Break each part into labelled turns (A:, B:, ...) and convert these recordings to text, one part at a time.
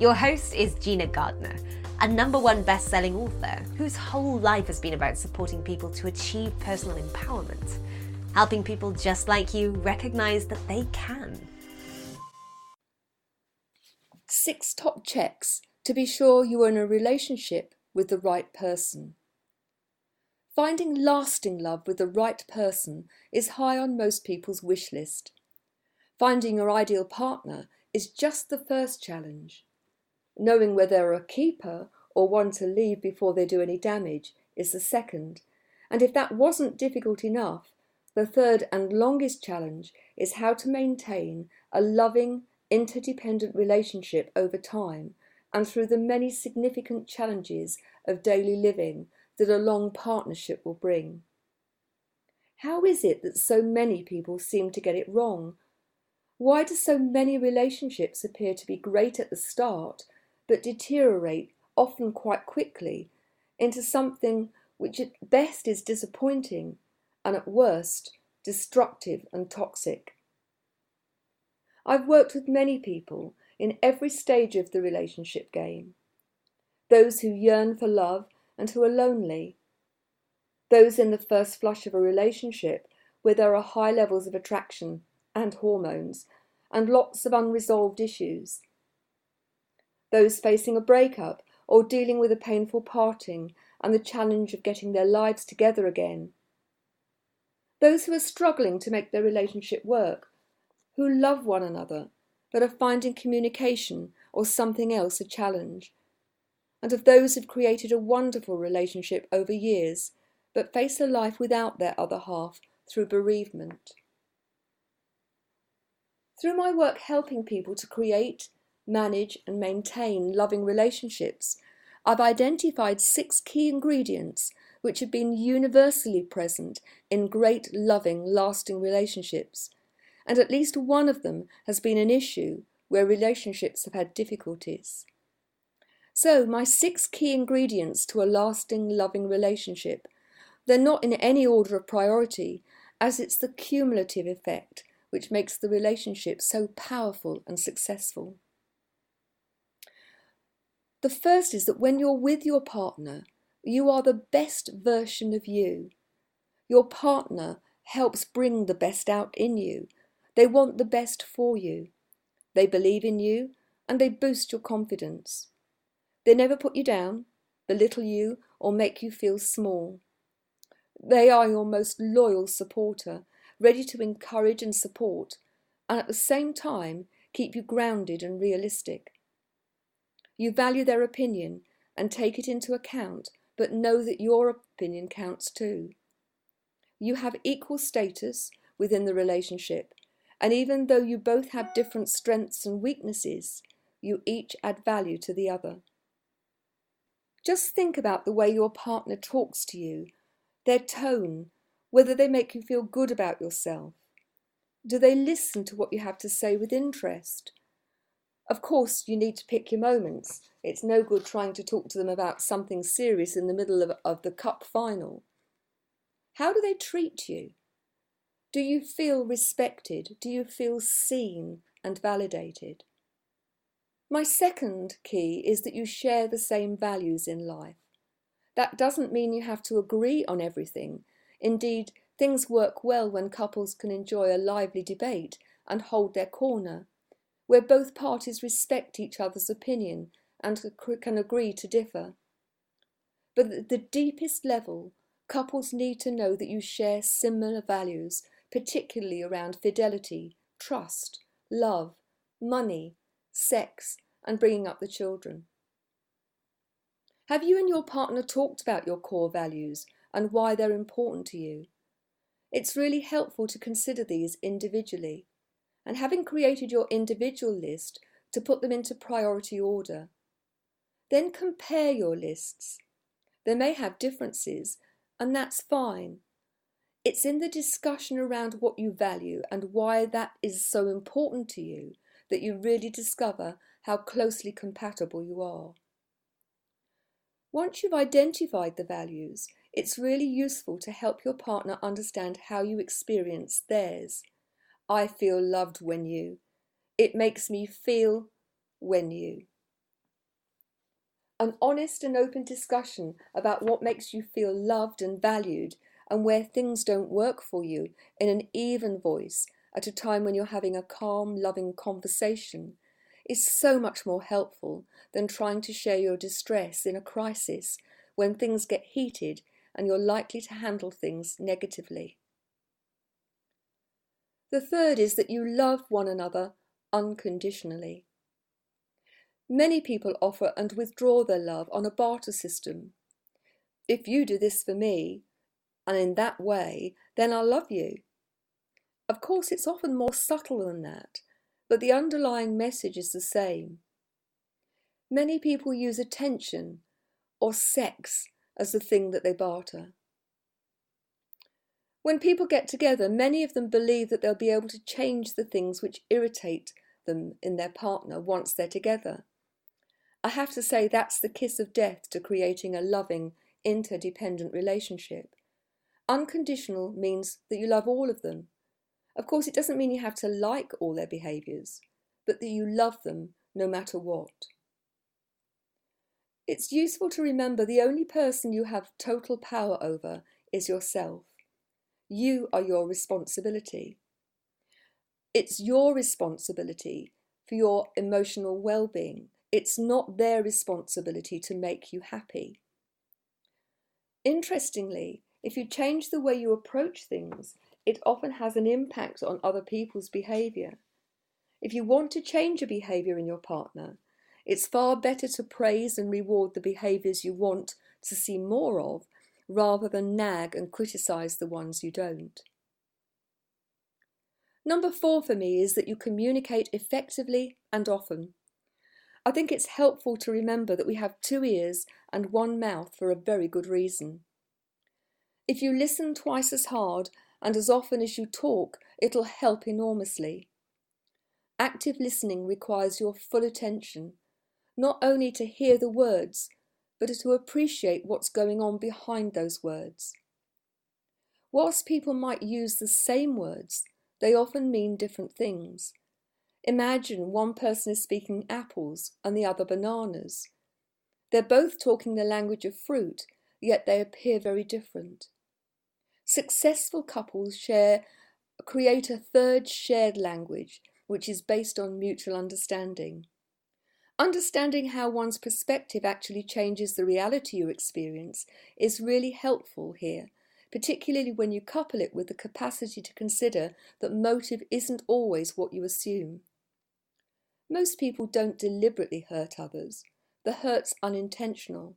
A: Your host is Gina Gardiner, a number one best selling author whose whole life has been about supporting people to achieve personal empowerment, helping people just like you recognize that they can.
B: Six top checks to be sure you are in a relationship with the right person. Finding lasting love with the right person is high on most people's wish list. Finding your ideal partner is just the first challenge. Knowing whether they're a keeper or one to leave before they do any damage is the second. And if that wasn't difficult enough, the third and longest challenge is how to maintain a loving, interdependent relationship over time and through the many significant challenges of daily living that a long partnership will bring. How is it that so many people seem to get it wrong? Why do so many relationships appear to be great at the start but deteriorate, often quite quickly, into something which at best is disappointing and at worst destructive and toxic? I've worked with many people in every stage of the relationship game. Those who yearn for love and who are lonely. Those in the first flush of a relationship where there are high levels of attraction and hormones and lots of unresolved issues. Those facing a breakup or dealing with a painful parting and the challenge of getting their lives together again. Those who are struggling to make their relationship work, who love one another but are finding communication or something else a challenge and of those who've created a wonderful relationship over years, but face a life without their other half through bereavement. Through my work helping people to create, manage, and maintain loving relationships, I've identified six key ingredients which have been universally present in great, loving, lasting relationships, and at least one of them has been an issue where relationships have had difficulties. So, my six key ingredients to a lasting, loving relationship. They're not in any order of priority, as it's the cumulative effect which makes the relationship so powerful and successful. The first is that when you're with your partner, you are the best version of you. Your partner helps bring the best out in you. They want the best for you. They believe in you and they boost your confidence. They never put you down, belittle you, or make you feel small. They are your most loyal supporter, ready to encourage and support, and at the same time keep you grounded and realistic. You value their opinion and take it into account, but know that your opinion counts too. You have equal status within the relationship, and even though you both have different strengths and weaknesses, you each add value to the other. Just think about the way your partner talks to you, their tone, whether they make you feel good about yourself. Do they listen to what you have to say with interest? Of course, you need to pick your moments. It's no good trying to talk to them about something serious in the middle of, of the cup final. How do they treat you? Do you feel respected? Do you feel seen and validated? My second key is that you share the same values in life. That doesn't mean you have to agree on everything. Indeed, things work well when couples can enjoy a lively debate and hold their corner, where both parties respect each other's opinion and can agree to differ. But at the deepest level, couples need to know that you share similar values, particularly around fidelity, trust, love, money, sex, and bringing up the children. Have you and your partner talked about your core values and why they're important to you? It's really helpful to consider these individually, and having created your individual list, to put them into priority order. Then compare your lists. They may have differences, and that's fine. It's in the discussion around what you value and why that is so important to you that you really discover how closely compatible you are. Once you've identified the values, it's really useful to help your partner understand how you experience theirs. I feel loved when you. It makes me feel when you. An honest and open discussion about what makes you feel loved and valued and where things don't work for you in an even voice at a time when you're having a calm, loving conversation is so much more helpful than trying to share your distress in a crisis when things get heated and you're likely to handle things negatively. The third is that you love one another unconditionally. Many people offer and withdraw their love on a barter system. If you do this for me, and in that way, then I'll love you. Of course, it's often more subtle than that, but the underlying message is the same. Many people use attention or sex as the thing that they barter. When people get together, many of them believe that they'll be able to change the things which irritate them in their partner once they're together. I have to say that's the kiss of death to creating a loving, interdependent relationship. Unconditional means that you love all of them. Of course, it doesn't mean you have to like all their behaviours, but that you love them no matter what. It's useful to remember the only person you have total power over is yourself. You are your responsibility. It's your responsibility for your emotional well being. It's not their responsibility to make you happy. Interestingly, if you change the way you approach things, it often has an impact on other people's behaviour. If you want to change a behaviour in your partner, it's far better to praise and reward the behaviours you want to see more of rather than nag and criticise the ones you don't. Number four for me is that you communicate effectively and often. I think it's helpful to remember that we have two ears and one mouth for a very good reason. If you listen twice as hard and as often as you talk, it'll help enormously. Active listening requires your full attention, not only to hear the words, but to appreciate what's going on behind those words. Whilst people might use the same words, they often mean different things. Imagine one person is speaking apples and the other bananas. They're both talking the language of fruit, yet they appear very different. Successful couples share create a third shared language which is based on mutual understanding. Understanding how one's perspective actually changes the reality you experience is really helpful here, particularly when you couple it with the capacity to consider that motive isn't always what you assume. Most people don't deliberately hurt others. The hurt's unintentional.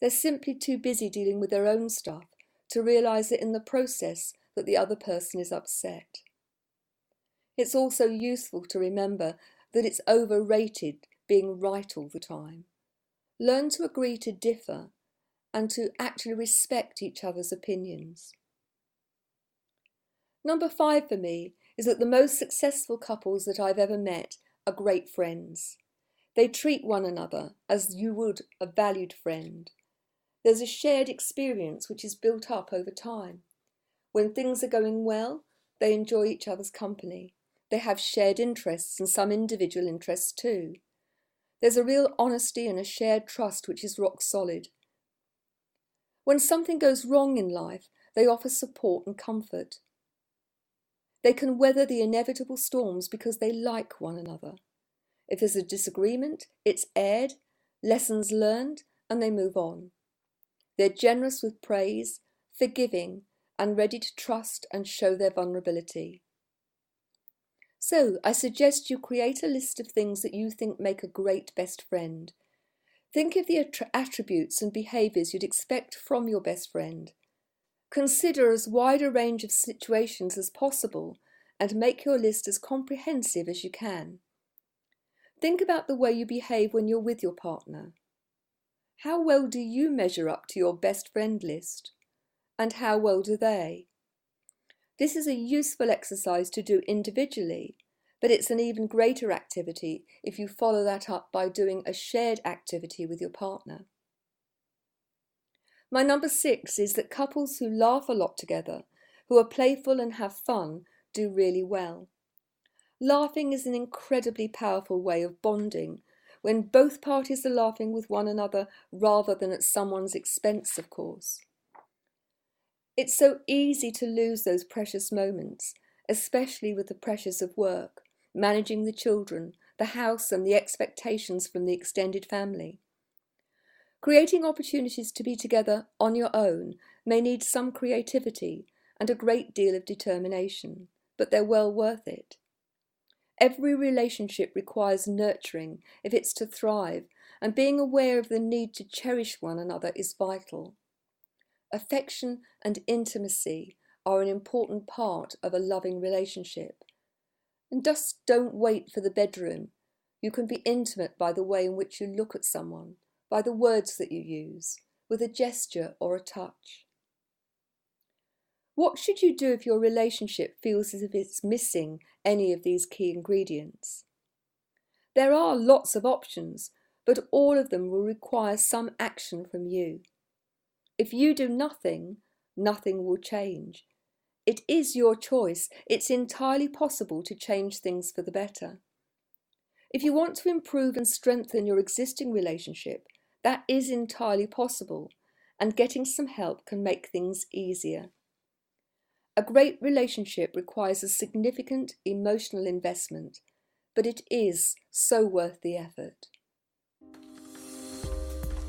B: They're simply too busy dealing with their own stuff to realise it in the process that the other person is upset. It's also useful to remember that it's overrated being right all the time. Learn to agree to differ and to actually respect each other's opinions. Number five for me is that the most successful couples that I've ever met are great friends. They treat one another as you would a valued friend. There's a shared experience which is built up over time. When things are going well, they enjoy each other's company. They have shared interests and some individual interests too. There's a real honesty and a shared trust which is rock solid. When something goes wrong in life, they offer support and comfort. They can weather the inevitable storms because they like one another. If there's a disagreement, it's aired, lessons learned, and they move on. They're generous with praise, forgiving, and ready to trust and show their vulnerability. So, I suggest you create a list of things that you think make a great best friend. Think of the attributes and behaviours you'd expect from your best friend. Consider as wide a range of situations as possible and make your list as comprehensive as you can. Think about the way you behave when you're with your partner. How well do you measure up to your best friend list? and how well do they? This is a useful exercise to do individually, but it's an even greater activity if you follow that up by doing a shared activity with your partner. My number six is that couples who laugh a lot together, who are playful and have fun, do really well. Laughing is an incredibly powerful way of bonding when both parties are laughing with one another rather than at someone's expense, of course. It's so easy to lose those precious moments, especially with the pressures of work, managing the children, the house, and the expectations from the extended family. Creating opportunities to be together on your own may need some creativity and a great deal of determination, but they're well worth it. Every relationship requires nurturing if it's to thrive, and being aware of the need to cherish one another is vital. Affection and intimacy are an important part of a loving relationship. And just don't wait for the bedroom. You can be intimate by the way in which you look at someone, by the words that you use, with a gesture or a touch. What should you do if your relationship feels as if it's missing any of these key ingredients? There are lots of options, but all of them will require some action from you. If you do nothing, nothing will change. It is your choice. It's entirely possible to change things for the better. If you want to improve and strengthen your existing relationship, that is entirely possible, and getting some help can make things easier. A great relationship requires a significant emotional investment, but it is so worth the effort.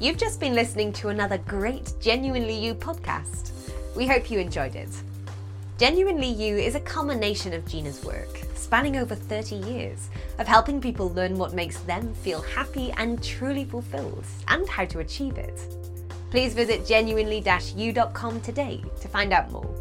A: You've just been listening to another great Genuinely You podcast. We hope you enjoyed it. Genuinely You is a culmination of Gina's work, spanning over 30 years, of helping people learn what makes them feel happy and truly fulfilled, and how to achieve it. Please visit genuinely-u.com today to find out more.